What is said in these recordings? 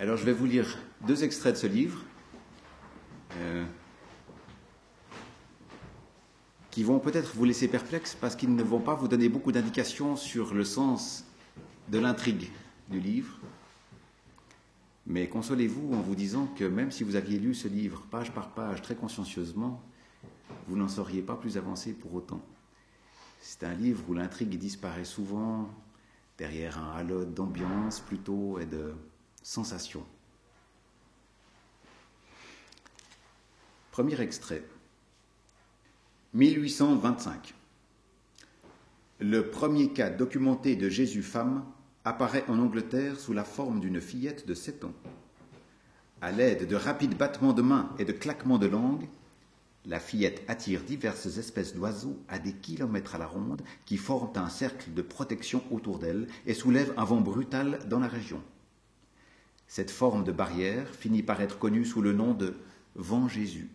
Alors je vais vous lire deux extraits de ce livre euh, qui vont peut-être vous laisser perplexe parce qu'ils ne vont pas vous donner beaucoup d'indications sur le sens de l'intrigue du livre. Mais consolez-vous en vous disant que même si vous aviez lu ce livre page par page très consciencieusement, vous n'en seriez pas plus avancé pour autant. C'est un livre où l'intrigue disparaît souvent derrière un halo d'ambiance plutôt et de sensation. Premier extrait. 1825. Le premier cas documenté de Jésus femme apparaît en Angleterre sous la forme d'une fillette de 7 ans. À l'aide de rapides battements de mains et de claquements de langue, la fillette attire diverses espèces d'oiseaux à des kilomètres à la ronde qui forment un cercle de protection autour d'elle et soulèvent un vent brutal dans la région. Cette forme de barrière finit par être connue sous le nom de vent Jésus.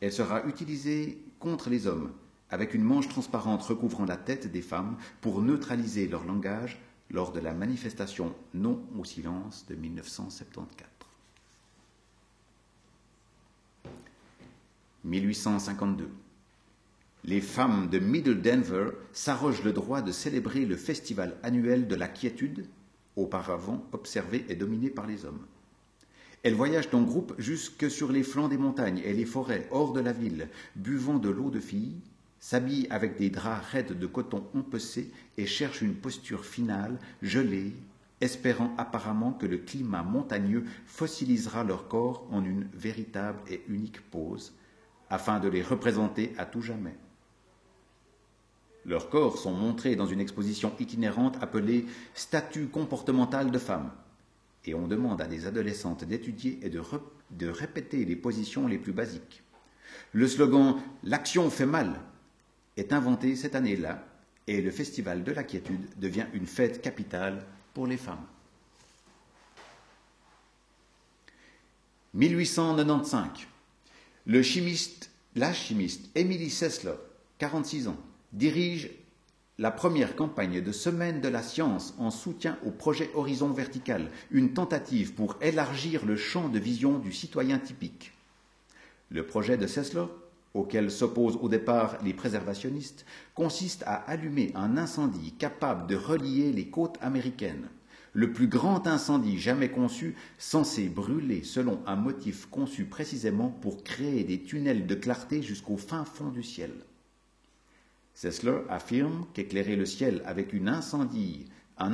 Elle sera utilisée contre les hommes, avec une manche transparente recouvrant la tête des femmes pour neutraliser leur langage lors de la manifestation Non au silence de 1974. 1852. Les femmes de Middle Denver s'arrogent le droit de célébrer le festival annuel de la quiétude auparavant observé et dominé par les hommes. Elles voyagent en groupe jusque sur les flancs des montagnes et les forêts hors de la ville, buvant de l'eau de fille, s'habillent avec des draps raides de coton empecé et cherchent une posture finale, gelée, espérant apparemment que le climat montagneux fossilisera leur corps en une véritable et unique pose, afin de les représenter à tout jamais. Leurs corps sont montrés dans une exposition itinérante appelée Statut comportemental de femmes. Et on demande à des adolescentes d'étudier et de, répéter les positions les plus basiques. Le slogan L'action fait mal est inventé cette année-là et le Festival de la quiétude devient une fête capitale pour les femmes. 1895. Le chimiste, la chimiste Emily Sessler, 46 ans, dirige la première campagne de Semaine de la science en soutien au projet Horizon Vertical, une tentative pour élargir le champ de vision du citoyen typique. Le projet de Sessler, auquel s'opposent au départ les préservationnistes, consiste à allumer un incendie capable de relier les côtes américaines. Le plus grand incendie jamais conçu, censé brûler selon un motif conçu précisément pour créer des tunnels de clarté jusqu'au fin fond du ciel. Sessler affirme qu'éclairer le ciel avec un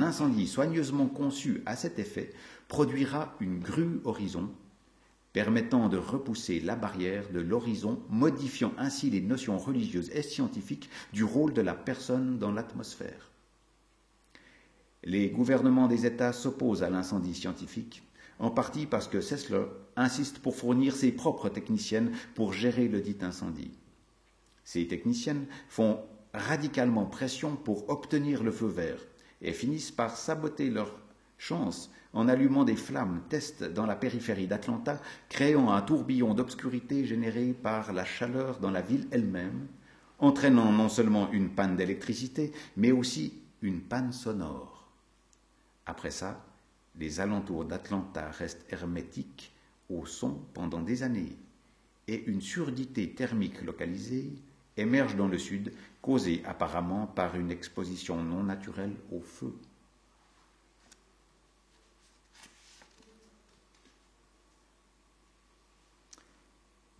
incendie soigneusement conçu à cet effet produira une grue horizon, permettant de repousser la barrière de l'horizon, modifiant ainsi les notions religieuses et scientifiques du rôle de la personne dans l'atmosphère. Les gouvernements des États s'opposent à l'incendie scientifique, en partie parce que Sessler insiste pour fournir ses propres techniciennes pour gérer le dit incendie. Ces techniciennes font radicalement pression pour obtenir le feu vert et finissent par saboter leur chance en allumant des flammes test dans la périphérie d'Atlanta, créant un tourbillon d'obscurité généré par la chaleur dans la ville elle-même, entraînant non seulement une panne d'électricité, mais aussi une panne sonore. Après ça, les alentours d'Atlanta restent hermétiques au son pendant des années, et une surdité thermique localisée émerge dans le sud, causée apparemment par une exposition non naturelle au feu.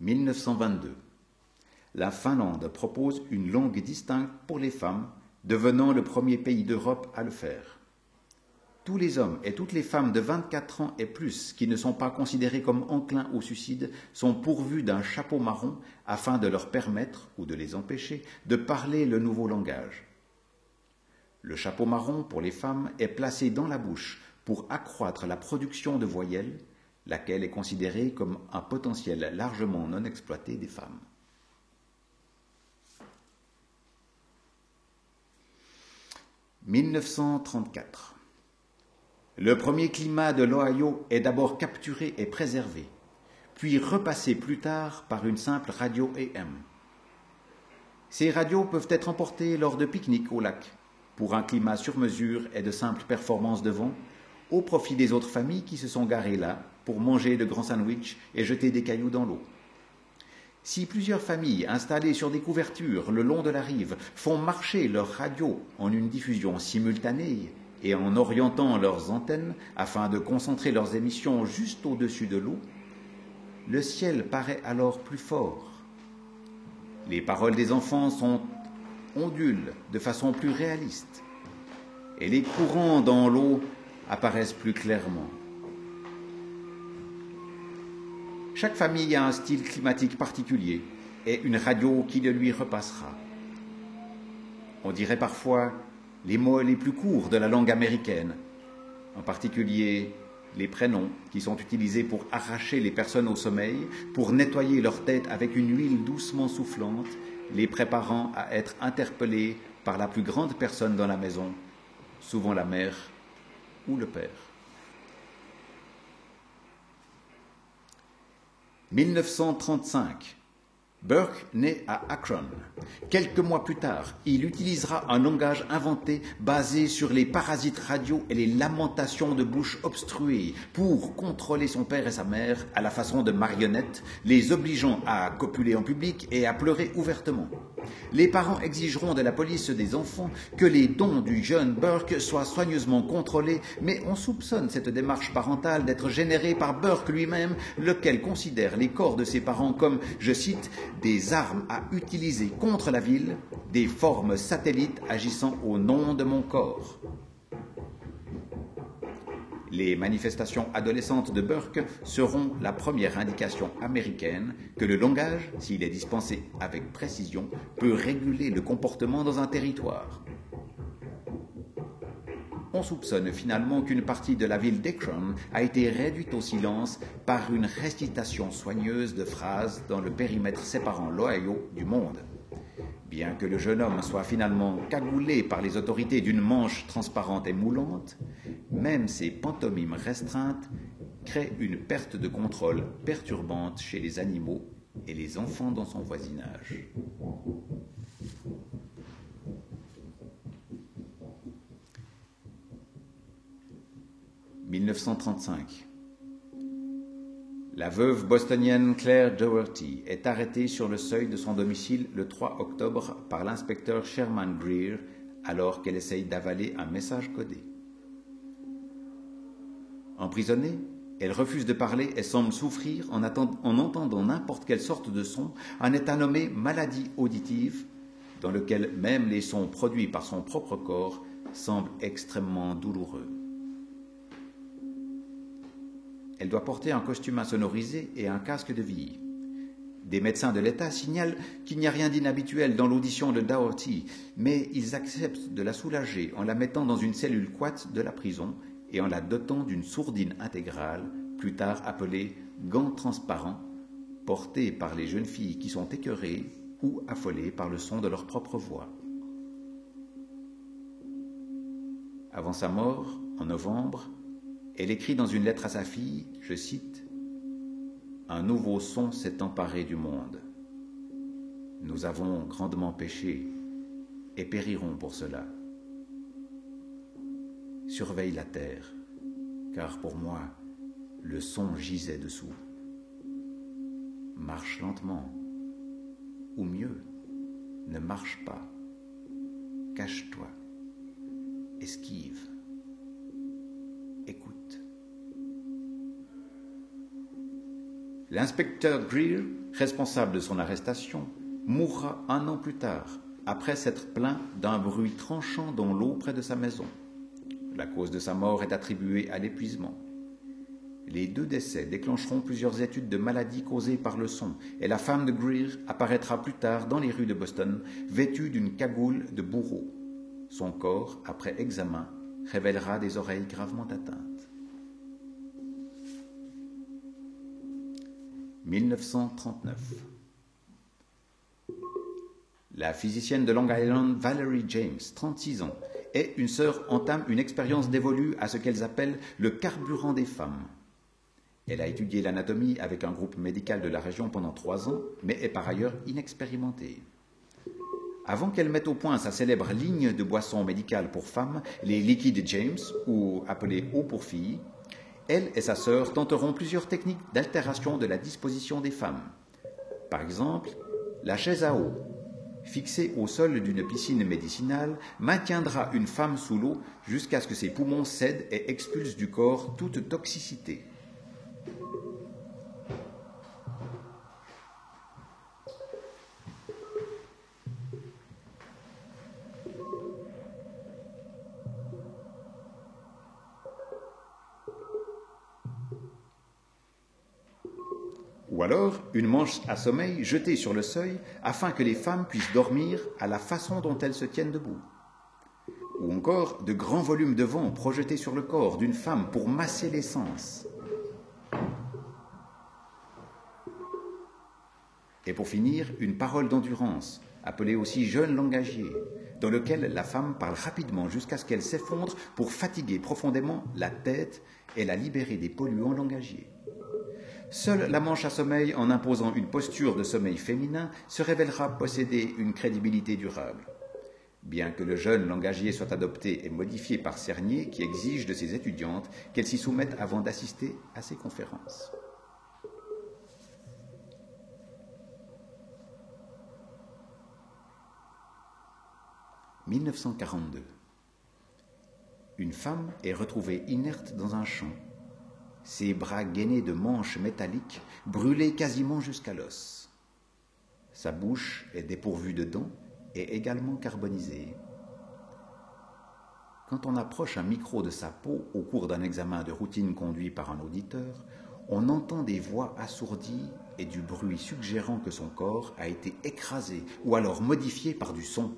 « 1922. La Finlande propose une langue distincte pour les femmes, devenant le premier pays d'Europe à le faire tous les hommes et toutes les femmes de 24 ans et plus qui ne sont pas considérés comme enclins au suicide sont pourvus d'un chapeau marron afin de leur permettre, ou de les empêcher, de parler le nouveau langage. Le chapeau marron pour les femmes est placé dans la bouche pour accroître la production de voyelles, laquelle est considérée comme un potentiel largement non exploité des femmes. 1934. Le premier climat de l'Ohio est d'abord capturé et préservé, puis repassé plus tard par une simple radio AM. Ces radios peuvent être emportées lors de pique-niques au lac, pour un climat sur mesure et de simples performances de vent, au profit des autres familles qui se sont garées là pour manger de grands sandwichs et jeter des cailloux dans l'eau. Si plusieurs familles installées sur des couvertures le long de la rive font marcher leur radio en une diffusion simultanée et en orientant leurs antennes afin de concentrer leurs émissions juste au-dessus de l'eau, le ciel paraît alors plus fort. Les paroles des enfants sont ondulent de façon plus réaliste et les courants dans l'eau apparaissent plus clairement. Chaque famille a un style climatique particulier et une radio qui le lui repassera. On dirait parfois les mots les plus courts de la langue américaine, en particulier les prénoms qui sont utilisés pour arracher les personnes au sommeil, pour nettoyer leur tête avec une huile doucement soufflante, les préparant à être interpellés par la plus grande personne dans la maison, souvent la mère ou le père. 1935. Burke naît à Akron. Quelques mois plus tard, il utilisera un langage inventé basé sur les parasites radio et les lamentations de bouche obstruée pour contrôler son père et sa mère à la façon de marionnettes, les obligeant à copuler en public et à pleurer ouvertement. Les parents exigeront de la police des enfants que les dons du jeune Burke soient soigneusement contrôlés, mais on soupçonne cette démarche parentale d'être générée par Burke lui-même, lequel considère les corps de ses parents comme, je cite, des armes à utiliser contre la ville, des formes satellites agissant au nom de mon corps. Les manifestations adolescentes de Burke seront la première indication américaine que le langage, s'il est dispensé avec précision, peut réguler le comportement dans un territoire. On soupçonne finalement qu'une partie de la ville d'Akron a été réduite au silence par une récitation soigneuse de phrases dans le périmètre séparant l'Ohio du monde. Bien que le jeune homme soit finalement cagoulé par les autorités d'une manche transparente et moulante, même ses pantomimes restreintes créent une perte de contrôle perturbante chez les animaux et les enfants dans son voisinage. 1935. La veuve bostonienne Claire Doherty est arrêtée sur le seuil de son domicile le 3 octobre par l'inspecteur Sherman Greer alors qu'elle essaye d'avaler un message codé. Emprisonnée, elle refuse de parler et semble souffrir en, en entendant n'importe quelle sorte de son, un état nommé maladie auditive, dans lequel même les sons produits par son propre corps semblent extrêmement douloureux. Elle doit porter un costume insonorisé et un casque de vie. Des médecins de l'État signalent qu'il n'y a rien d'inhabituel dans l'audition de Doherty, mais ils acceptent de la soulager en la mettant dans une cellule quate de la prison et en la dotant d'une sourdine intégrale, plus tard appelée gants transparents, portés par les jeunes filles qui sont écœurées ou affolées par le son de leur propre voix. Avant sa mort, en novembre, elle écrit dans une lettre à sa fille, je cite, Un nouveau son s'est emparé du monde. Nous avons grandement péché et périrons pour cela. Surveille la terre, car pour moi, le son gisait dessous. Marche lentement, ou mieux, ne marche pas. Cache-toi, esquive, écoute. L'inspecteur Greer, responsable de son arrestation, mourra un an plus tard, après s'être plaint d'un bruit tranchant dans l'eau près de sa maison. La cause de sa mort est attribuée à l'épuisement. Les deux décès déclencheront plusieurs études de maladies causées par le son, et la femme de Greer apparaîtra plus tard dans les rues de Boston, vêtue d'une cagoule de bourreau. Son corps, après examen, révélera des oreilles gravement atteintes. 1939. La physicienne de Long Island, Valerie James, 36 ans, et une sœur entament une expérience dévolue à ce qu'elles appellent le carburant des femmes. Elle a étudié l'anatomie avec un groupe médical de la région pendant trois ans, mais est par ailleurs inexpérimentée. Avant qu'elle mette au point sa célèbre ligne de boissons médicales pour femmes, les liquides James, ou appelés eau pour filles, elle et sa sœur tenteront plusieurs techniques d'altération de la disposition des femmes. Par exemple, la chaise à eau, fixée au sol d'une piscine médicinale, maintiendra une femme sous l'eau jusqu'à ce que ses poumons cèdent et expulsent du corps toute toxicité. Une manche à sommeil jetée sur le seuil afin que les femmes puissent dormir à la façon dont elles se tiennent debout, ou encore de grands volumes de vent projetés sur le corps d'une femme pour masser les sens. Et pour finir, une parole d'endurance, appelée aussi jeune langagier, dans lequel la femme parle rapidement jusqu'à ce qu'elle s'effondre pour fatiguer profondément la tête et la libérer des polluants langagiers. Seule la manche à sommeil, en imposant une posture de sommeil féminin, se révélera posséder une crédibilité durable. Bien que le jeune langagier soit adopté et modifié par Cernier, qui exige de ses étudiantes qu'elles s'y soumettent avant d'assister à ses conférences. « 1942. Une femme est retrouvée inerte dans un champ ses bras gainés de manches métalliques, brûlés quasiment jusqu'à l'os. Sa bouche est dépourvue de dents et également carbonisée. Quand on approche un micro de sa peau au cours d'un examen de routine conduit par un auditeur, on entend des voix assourdies et du bruit suggérant que son corps a été écrasé ou alors modifié par du son.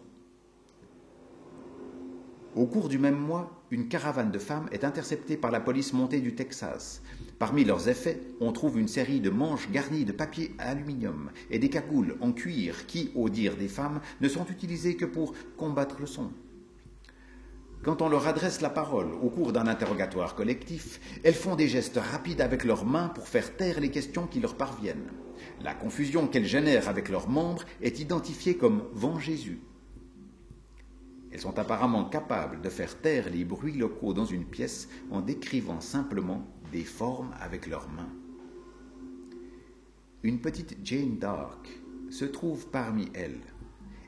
Au cours du même mois, une caravane de femmes est interceptée par la police montée du Texas. Parmi leurs effets, on trouve une série de manches garnies de papier aluminium et des cagoules en cuir qui, au dire des femmes, ne sont utilisées que pour combattre le son. Quand on leur adresse la parole au cours d'un interrogatoire collectif, elles font des gestes rapides avec leurs mains pour faire taire les questions qui leur parviennent. La confusion qu'elles génèrent avec leurs membres est identifiée comme vent Jésus. Elles sont apparemment capables de faire taire les bruits locaux dans une pièce en décrivant simplement des formes avec leurs mains. Une petite Jane Dark se trouve parmi elles,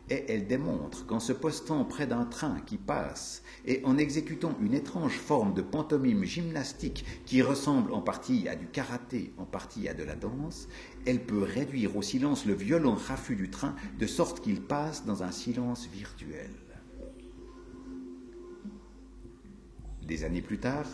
et elle démontre qu'en se postant près d'un train qui passe et en exécutant une étrange forme de pantomime gymnastique qui ressemble en partie à du karaté, en partie à de la danse, elle peut réduire au silence le violent raffut du train de sorte qu'il passe dans un silence virtuel. Des années plus tard,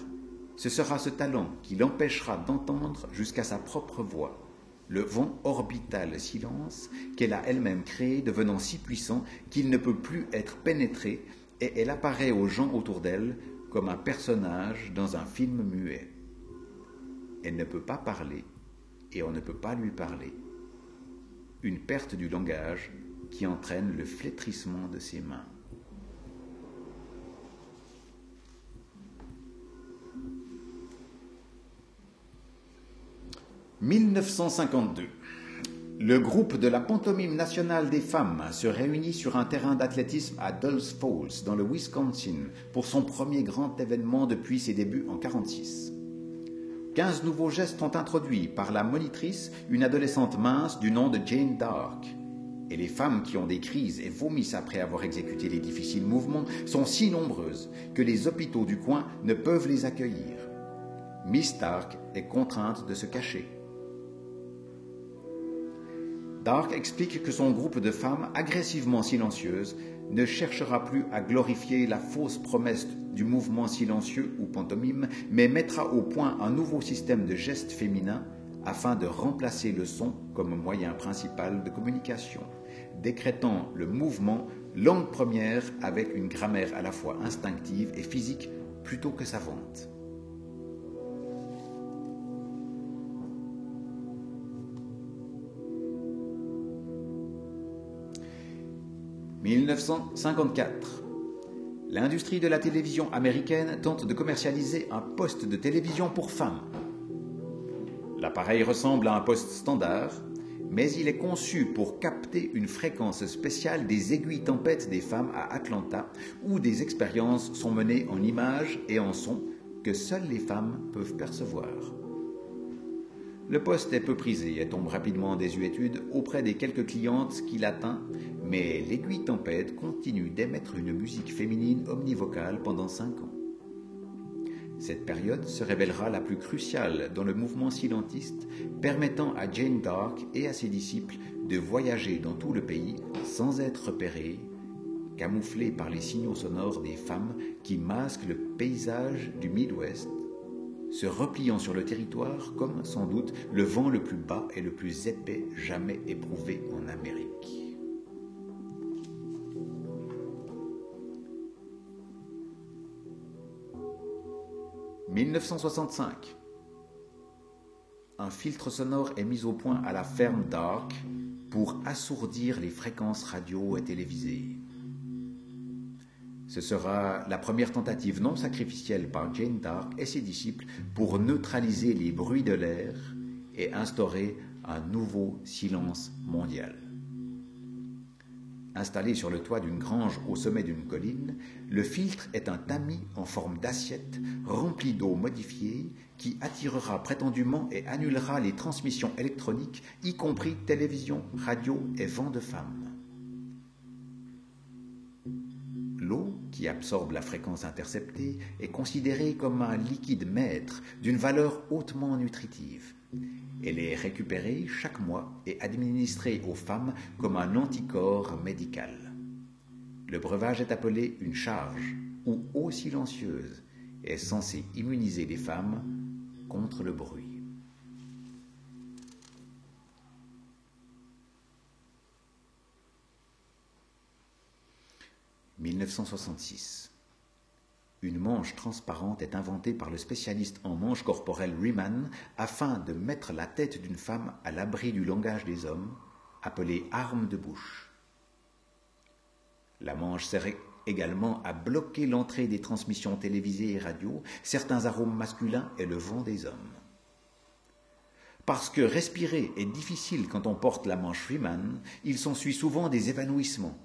ce sera ce talent qui l'empêchera d'entendre jusqu'à sa propre voix, le vent orbital silence qu'elle a elle-même créé devenant si puissant qu'il ne peut plus être pénétré et elle apparaît aux gens autour d'elle comme un personnage dans un film muet. Elle ne peut pas parler et on ne peut pas lui parler. Une perte du langage qui entraîne le flétrissement de ses mains. 1952. Le groupe de la pantomime nationale des femmes se réunit sur un terrain d'athlétisme à Dulles Falls, dans le Wisconsin, pour son premier grand événement depuis ses débuts en 1946. Quinze nouveaux gestes sont introduits par la monitrice, une adolescente mince du nom de Jane Dark. Et les femmes qui ont des crises et vomissent après avoir exécuté les difficiles mouvements sont si nombreuses que les hôpitaux du coin ne peuvent les accueillir. Miss Dark est contrainte de se cacher. Dark explique que son groupe de femmes agressivement silencieuses ne cherchera plus à glorifier la fausse promesse du mouvement silencieux ou pantomime, mais mettra au point un nouveau système de gestes féminins afin de remplacer le son comme moyen principal de communication, décrétant le mouvement langue première avec une grammaire à la fois instinctive et physique plutôt que savante. 1954. L'industrie de la télévision américaine tente de commercialiser un poste de télévision pour femmes. L'appareil ressemble à un poste standard, mais il est conçu pour capter une fréquence spéciale des aiguilles tempêtes des femmes à Atlanta, où des expériences sont menées en images et en sons que seules les femmes peuvent percevoir. Le poste est peu prisé et tombe rapidement en désuétude auprès des quelques clientes qu'il atteint, mais l'aiguille tempête continue d'émettre une musique féminine omnivocale pendant cinq ans. Cette période se révélera la plus cruciale dans le mouvement silentiste, permettant à Jane Dark et à ses disciples de voyager dans tout le pays sans être repérés, camouflés par les signaux sonores des femmes qui masquent le paysage du Midwest, se repliant sur le territoire comme sans doute le vent le plus bas et le plus épais jamais éprouvé en Amérique. 1965. Un filtre sonore est mis au point à la ferme Dark pour assourdir les fréquences radio et télévisées. Ce sera la première tentative non sacrificielle par Jane Dark et ses disciples pour neutraliser les bruits de l'air et instaurer un nouveau silence mondial. Installé sur le toit d'une grange au sommet d'une colline, le filtre est un tamis en forme d'assiette rempli d'eau modifiée qui attirera prétendument et annulera les transmissions électroniques, y compris télévision, radio et vent de femmes. L'eau, qui absorbe la fréquence interceptée, est considérée comme un liquide maître d'une valeur hautement nutritive. Elle est récupérée chaque mois et administrée aux femmes comme un anticorps médical. Le breuvage est appelé une charge ou eau silencieuse et est censé immuniser les femmes contre le bruit. « 1966 une manche transparente est inventée par le spécialiste en manche corporelle Riemann afin de mettre la tête d'une femme à l'abri du langage des hommes, appelée arme de bouche. La manche sert également à bloquer l'entrée des transmissions télévisées et radio, certains arômes masculins et le vent des hommes. Parce que respirer est difficile quand on porte la manche Riemann, il s'ensuit souvent des évanouissements,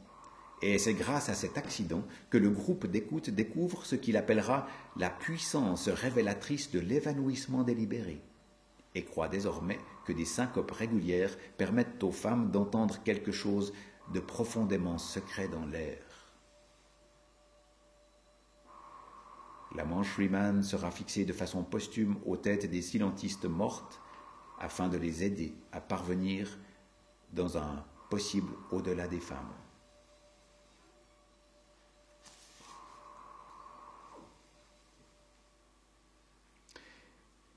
et c'est grâce à cet accident que le groupe d'écoute découvre ce qu'il appellera la puissance révélatrice de l'évanouissement délibéré, et croit désormais que des syncopes régulières permettent aux femmes d'entendre quelque chose de profondément secret dans l'air. La manche Riemann sera fixée de façon posthume aux têtes des silentistes mortes afin de les aider à parvenir dans un possible au-delà des femmes.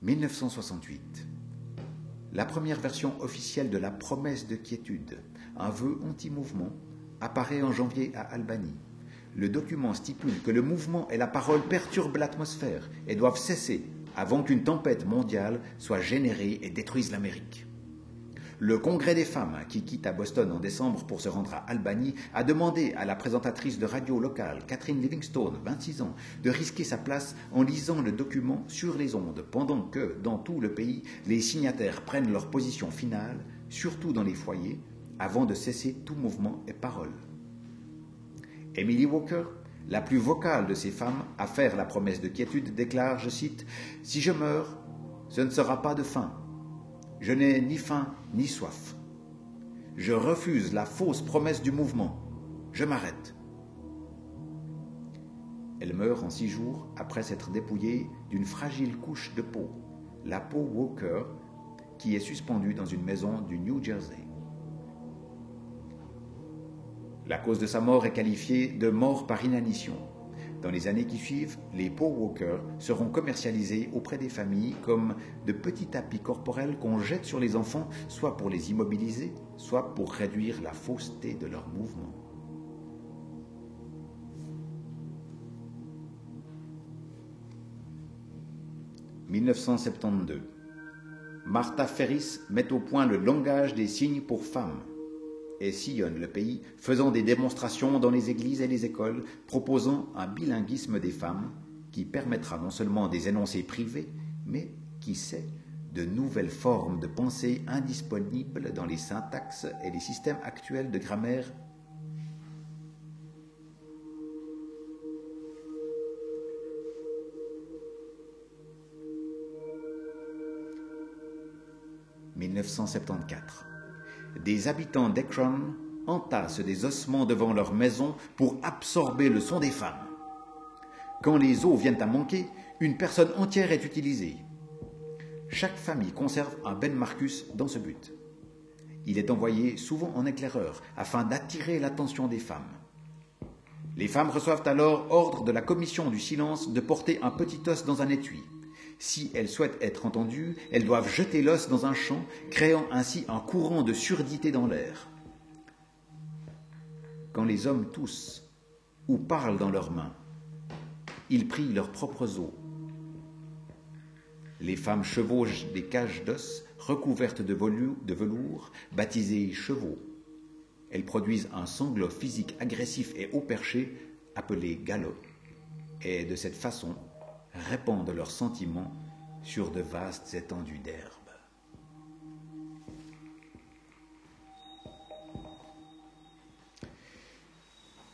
1968. La première version officielle de la promesse de quiétude, un vœu anti-mouvement, apparaît en janvier à Albanie. Le document stipule que le mouvement et la parole perturbent l'atmosphère et doivent cesser avant qu'une tempête mondiale soit générée et détruise l'Amérique. Le Congrès des femmes, qui quitte à Boston en décembre pour se rendre à Albany, a demandé à la présentatrice de radio locale, Catherine Livingstone, 26 ans, de risquer sa place en lisant le document sur les ondes, pendant que, dans tout le pays, les signataires prennent leur position finale, surtout dans les foyers, avant de cesser tout mouvement et parole. Emily Walker, la plus vocale de ces femmes à faire la promesse de quiétude, déclare, je cite, Si je meurs, ce ne sera pas de faim, je n'ai ni faim ni soif. Je refuse la fausse promesse du mouvement. Je m'arrête. Elle meurt en six jours après s'être dépouillée d'une fragile couche de peau, la peau Walker, qui est suspendue dans une maison du New Jersey. La cause de sa mort est qualifiée de mort par inanition. Dans les années qui suivent, les Paw Walkers seront commercialisés auprès des familles comme de petits tapis corporels qu'on jette sur les enfants, soit pour les immobiliser, soit pour réduire la fausseté de leurs mouvements. « 1972. Martha Ferris met au point le langage des signes pour femmes et sillonne le pays, faisant des démonstrations dans les églises et les écoles, proposant un bilinguisme des femmes qui permettra non seulement des énoncés privés, mais, qui sait, de nouvelles formes de pensée indisponibles dans les syntaxes et les systèmes actuels de grammaire « 1974. Des habitants d'Ekron entassent des ossements devant leur maison pour absorber le son des femmes. Quand les os viennent à manquer, une personne entière est utilisée. Chaque famille conserve un Ben Marcus dans ce but. Il est envoyé souvent en éclaireur afin d'attirer l'attention des femmes. Les femmes reçoivent alors ordre de la commission du silence de porter un petit os dans un étui. Si elles souhaitent être entendues, elles doivent jeter l'os dans un champ, créant ainsi un courant de surdité dans l'air. Quand les hommes toussent ou parlent dans leurs mains, ils prient leurs propres os les femmes chevauchent des cages d'os recouvertes de, de velours, baptisées chevaux. Elles produisent un sanglot physique agressif et haut perché, appelé galop, et de cette façon répandent leurs sentiments sur de vastes étendues d'herbe.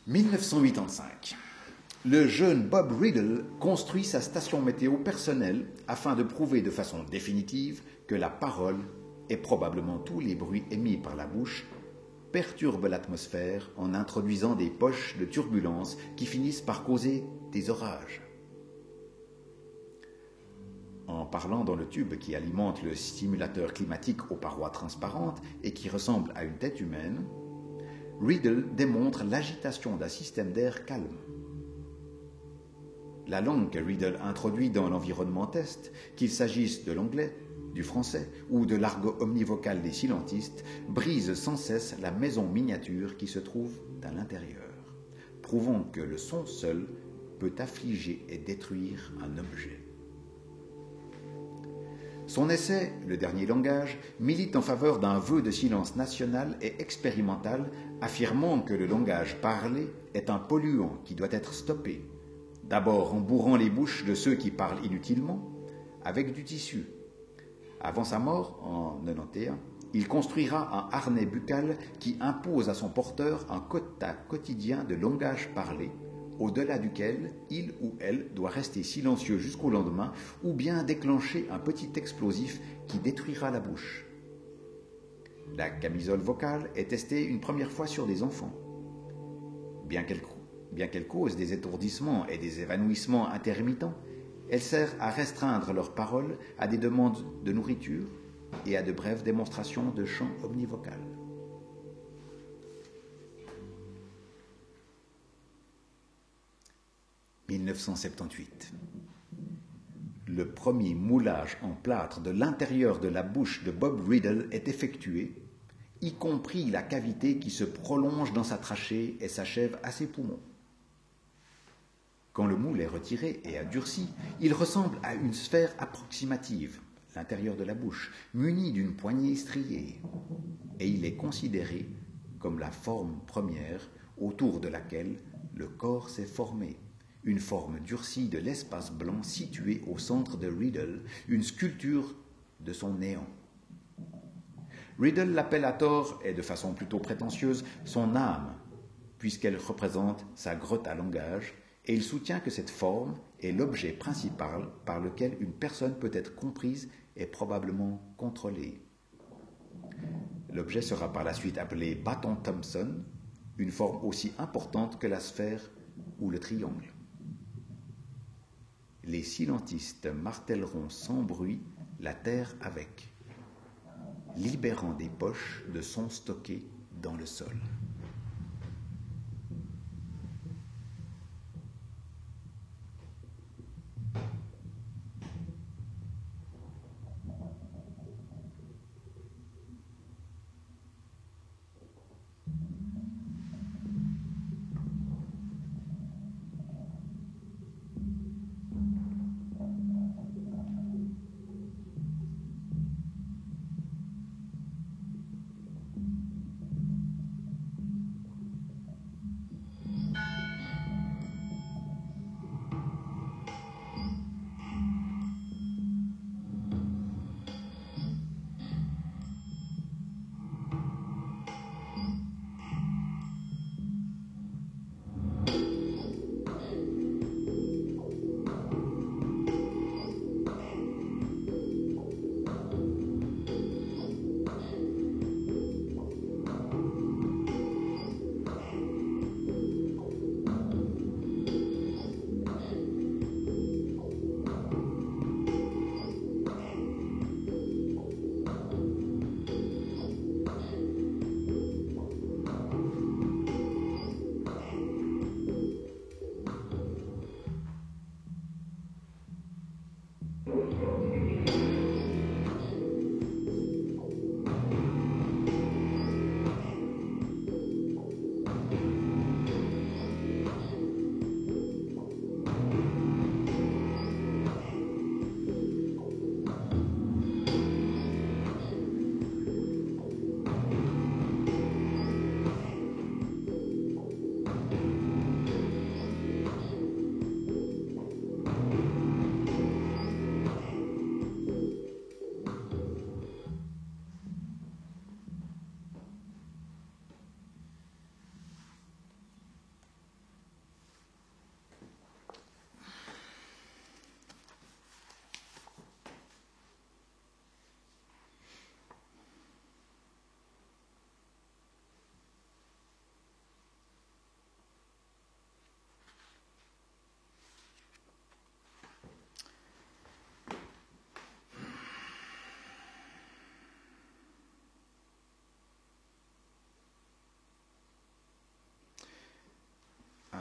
« 1985 le jeune Bob Riddle construit sa station météo personnelle afin de prouver de façon définitive que la parole, et probablement tous les bruits émis par la bouche, perturbent l'atmosphère en introduisant des poches de turbulence qui finissent par causer des orages. En parlant dans le tube qui alimente le stimulateur climatique aux parois transparentes et qui ressemble à une tête humaine, Riddle démontre l'agitation d'un système d'air calme. La langue que Riddle introduit dans l'environnement test, qu'il s'agisse de l'anglais, du français ou de l'argot omnivocal des silentistes, brise sans cesse la maison miniature qui se trouve à l'intérieur, prouvant que le son seul peut affliger et détruire un objet. Son essai, Le dernier langage, milite en faveur d'un vœu de silence national et expérimental, affirmant que le langage parlé est un polluant qui doit être stoppé D'abord en bourrant les bouches de ceux qui parlent inutilement avec du tissu. Avant sa mort, en 91, il construira un harnais buccal qui impose à son porteur un quota quotidien de langage parlé, au-delà duquel il ou elle doit rester silencieux jusqu'au lendemain ou bien déclencher un petit explosif qui détruira la bouche. La camisole vocale est testée une première fois sur des enfants. Bien qu'elle cause des étourdissements et des évanouissements intermittents, elle sert à restreindre leurs paroles à des demandes de nourriture et à de brèves démonstrations de chant omnivocal. « 1978. Le premier moulage en plâtre de l'intérieur de la bouche de Bob Riddle est effectué, y compris la cavité qui se prolonge dans sa trachée et s'achève à ses poumons. Quand le moule est retiré et adurci, il ressemble à une sphère approximative, l'intérieur de la bouche, munie d'une poignée striée, et il est considéré comme la forme première autour de laquelle le corps s'est formé, une forme durcie de l'espace blanc situé au centre de Riddle, une sculpture de son néant. Riddle l'appelle à tort, et de façon plutôt prétentieuse, son âme, puisqu'elle représente sa grotte à langage, et il soutient que cette forme est l'objet principal par lequel une personne peut être comprise et probablement contrôlée. L'objet sera par la suite appelé bâton Thomson, une forme aussi importante que la sphère ou le triangle. Les silentistes martelleront sans bruit la terre avec, libérant des poches de sons stockés dans le sol.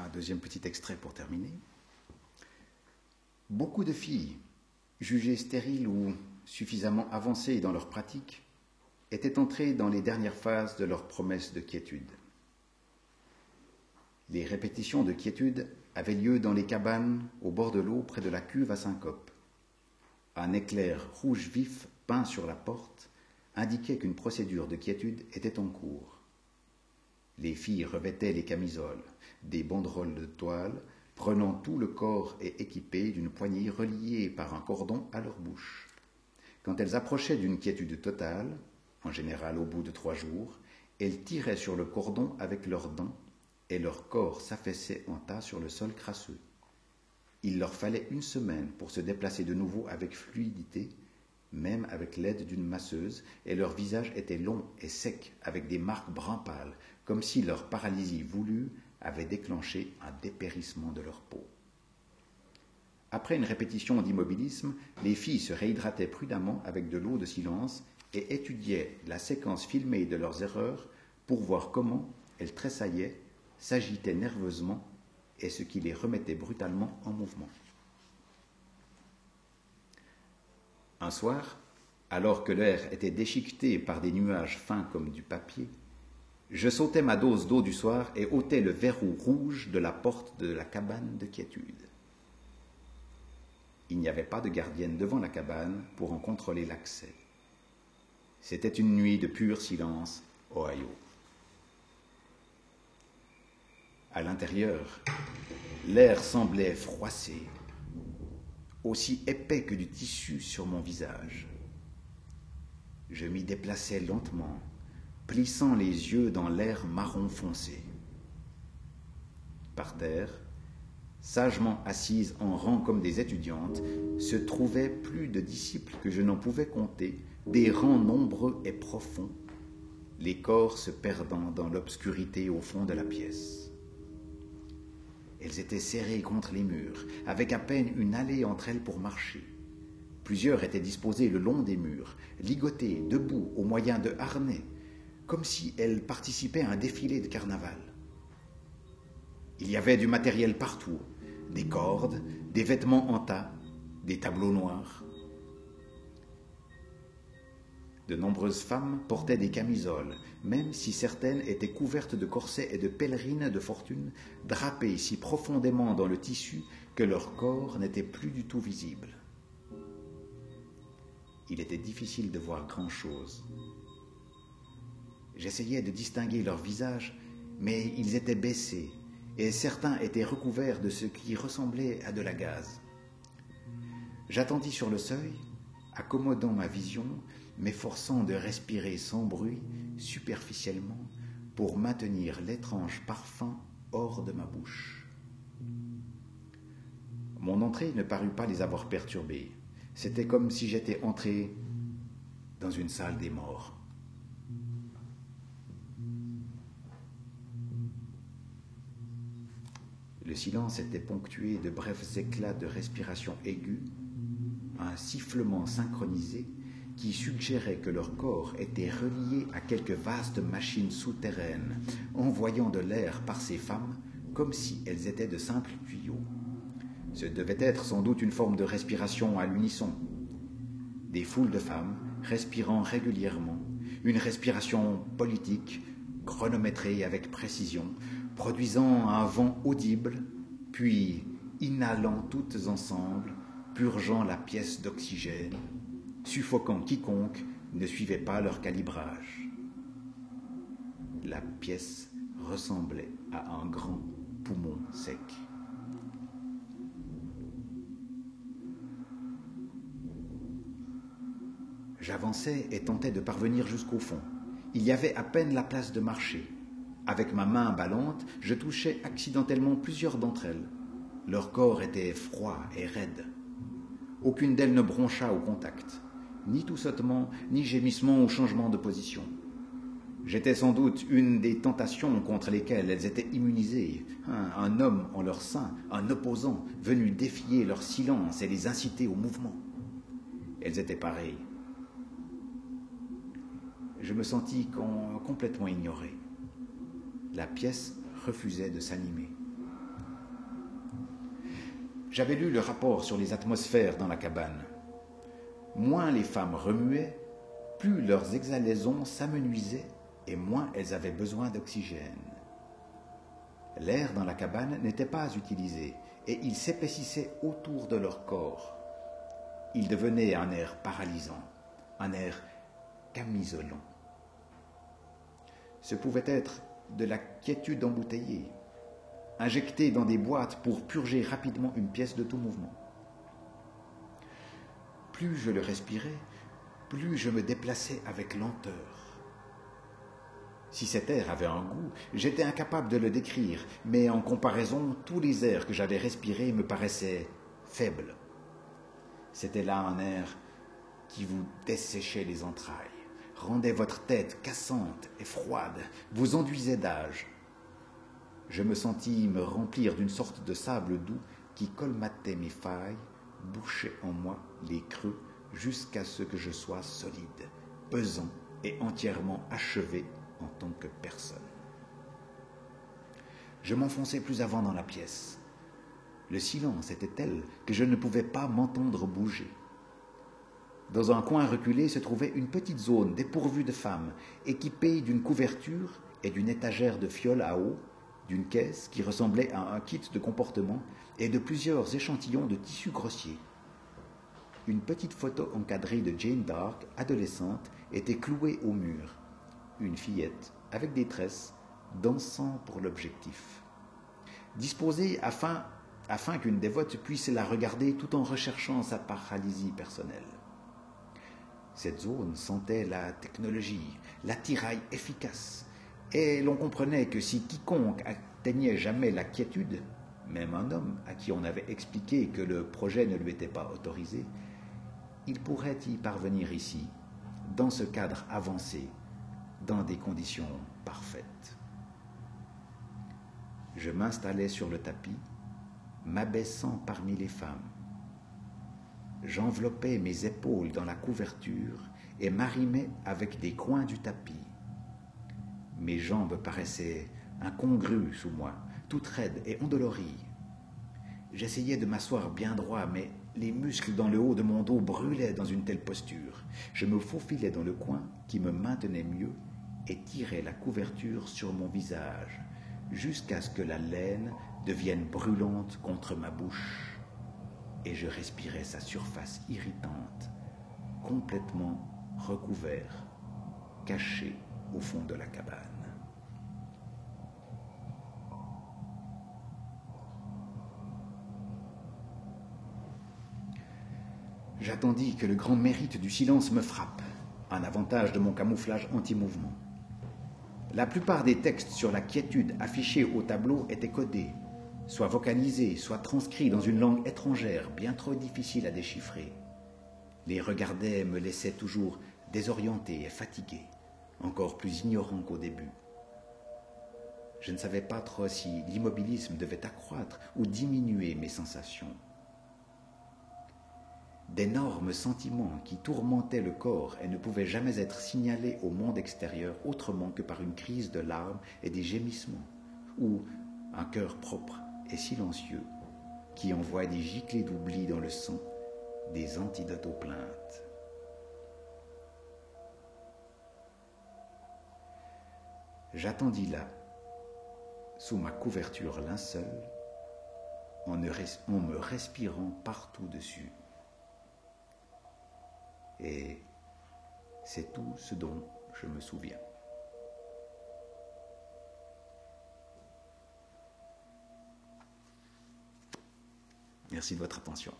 Deuxième petit extrait pour terminer. Beaucoup de filles, jugées stériles ou suffisamment avancées dans leur pratique, étaient entrées dans les dernières phases de leur promesse de quiétude. Les répétitions de quiétude avaient lieu dans les cabanes au bord de l'eau près de la cuve à syncope. Un éclair rouge vif peint sur la porte indiquait qu'une procédure de quiétude était en cours. Les filles revêtaient les camisoles, des banderoles de toile, prenant tout le corps et équipées d'une poignée reliée par un cordon à leur bouche. Quand elles approchaient d'une quiétude totale, en général au bout de trois jours, elles tiraient sur le cordon avec leurs dents et leur corps s'affaissait en tas sur le sol crasseux. Il leur fallait une semaine pour se déplacer de nouveau avec fluidité, même avec l'aide d'une masseuse, et leur visage était long et sec, avec des marques brun pâle, comme si leur paralysie voulue avait déclenché un dépérissement de leur peau. Après une répétition d'immobilisme, les filles se réhydrataient prudemment avec de l'eau de silence et étudiaient la séquence filmée de leurs erreurs pour voir comment elles tressaillaient, s'agitaient nerveusement et ce qui les remettait brutalement en mouvement. Un soir, alors que l'air était déchiqueté par des nuages fins comme du papier, je sautais ma dose d'eau du soir et ôtais le verrou rouge de la porte de la cabane de quiétude. Il n'y avait pas de gardienne devant la cabane pour en contrôler l'accès. C'était une nuit de pur silence, Ohio. À l'intérieur, l'air semblait froissé, aussi épais que du tissu sur mon visage. Je m'y déplaçais lentement, plissant les yeux dans l'air marron foncé. Par terre, sagement assises en rang comme des étudiantes, se trouvaient plus de disciples que je n'en pouvais compter, des rangs nombreux et profonds, les corps se perdant dans l'obscurité au fond de la pièce. Elles étaient serrées contre les murs, avec à peine une allée entre elles pour marcher. Plusieurs étaient disposées le long des murs, ligotées, debout, au moyen de harnais, comme si elle participait à un défilé de carnaval. Il y avait du matériel partout, des cordes, des vêtements en tas, des tableaux noirs. De nombreuses femmes portaient des camisoles, même si certaines étaient couvertes de corsets et de pèlerines de fortune, drapées si profondément dans le tissu que leur corps n'était plus du tout visible. Il était difficile de voir grand-chose. J'essayais de distinguer leurs visages, mais ils étaient baissés, et certains étaient recouverts de ce qui ressemblait à de la gaze. J'attendis sur le seuil, accommodant ma vision, m'efforçant de respirer sans bruit, superficiellement, pour maintenir l'étrange parfum hors de ma bouche. Mon entrée ne parut pas les avoir perturbés. C'était comme si j'étais entré dans une salle des morts. Le silence était ponctué de brefs éclats de respiration aiguë, un sifflement synchronisé qui suggérait que leur corps était relié à quelque vaste machine souterraine, envoyant de l'air par ces femmes comme si elles étaient de simples tuyaux. Ce devait être sans doute une forme de respiration à l'unisson. Des foules de femmes respirant régulièrement, une respiration politique, chronométrée avec précision, produisant un vent audible, puis inhalant toutes ensemble, purgeant la pièce d'oxygène, suffoquant quiconque ne suivait pas leur calibrage. La pièce ressemblait à un grand poumon sec. J'avançais et tentais de parvenir jusqu'au fond. Il y avait à peine la place de marcher. Avec ma main ballante, je touchais accidentellement plusieurs d'entre elles. Leur corps était froid et raide. Aucune d'elles ne broncha au contact, ni tout sautement, ni gémissement au changement de position. J'étais sans doute une des tentations contre lesquelles elles étaient immunisées, un, un homme en leur sein, un opposant, venu défier leur silence et les inciter au mouvement. Elles étaient pareilles. Je me sentis complètement ignoré la pièce refusait de s'animer. J'avais lu le rapport sur les atmosphères dans la cabane. Moins les femmes remuaient, plus leurs exhalaisons s'amenuisaient et moins elles avaient besoin d'oxygène. L'air dans la cabane n'était pas utilisé et il s'épaississait autour de leur corps. Il devenait un air paralysant, un air camisolant. Ce pouvait être de la quiétude embouteillée, injectée dans des boîtes pour purger rapidement une pièce de tout mouvement. Plus je le respirais, plus je me déplaçais avec lenteur. Si cet air avait un goût, j'étais incapable de le décrire, mais en comparaison, tous les airs que j'avais respirés me paraissaient faibles. C'était là un air qui vous desséchait les entrailles, rendait votre tête cassante et froide, vous enduisait d'âge. Je me sentis me remplir d'une sorte de sable doux qui colmatait mes failles, bouchait en moi les creux jusqu'à ce que je sois solide, pesant et entièrement achevé en tant que personne. Je m'enfonçais plus avant dans la pièce. Le silence était tel que je ne pouvais pas m'entendre bouger. Dans un coin reculé se trouvait une petite zone dépourvue de femmes, équipée d'une couverture et d'une étagère de fioles à eau, d'une caisse qui ressemblait à un kit de comportement et de plusieurs échantillons de tissu grossier. Une petite photo encadrée de Jane Dark, adolescente, était clouée au mur une fillette avec des tresses dansant pour l'objectif. Disposée afin, afin qu'une dévote puisse la regarder tout en recherchant sa paralysie personnelle. Cette zone sentait la technologie, l'attirail efficace, et l'on comprenait que si quiconque atteignait jamais la quiétude, même un homme à qui on avait expliqué que le projet ne lui était pas autorisé, il pourrait y parvenir ici, dans ce cadre avancé dans des conditions parfaites. Je m'installais sur le tapis, m'abaissant parmi les femmes. J'enveloppais mes épaules dans la couverture et m'arrimais avec des coins du tapis. Mes jambes paraissaient incongrues sous moi, toutes raides et endolories. J'essayais de m'asseoir bien droit, mais les muscles dans le haut de mon dos brûlaient dans une telle posture. Je me faufilais dans le coin qui me maintenait mieux et tirais la couverture sur mon visage jusqu'à ce que la laine devienne brûlante contre ma bouche et je respirais sa surface irritante, complètement recouvert, caché au fond de la cabane. J'attendis que le grand mérite du silence me frappe, un avantage de mon camouflage anti-mouvement. La plupart des textes sur la quiétude affichés au tableau étaient codés, soit vocalisés, soit transcrits dans une langue étrangère bien trop difficile à déchiffrer. Les regardais me laissaient toujours désorienté et fatigué, encore plus ignorant qu'au début. Je ne savais pas trop si l'immobilisme devait accroître ou diminuer mes sensations d'énormes sentiments qui tourmentaient le corps et ne pouvaient jamais être signalés au monde extérieur autrement que par une crise de larmes et des gémissements, ou un cœur propre et silencieux qui envoie des giclées d'oubli dans le sang, des antidotes aux plaintes. J'attendis là, sous ma couverture linceul, en, me respirant partout dessus. Et c'est tout ce dont je me souviens. Merci de votre attention.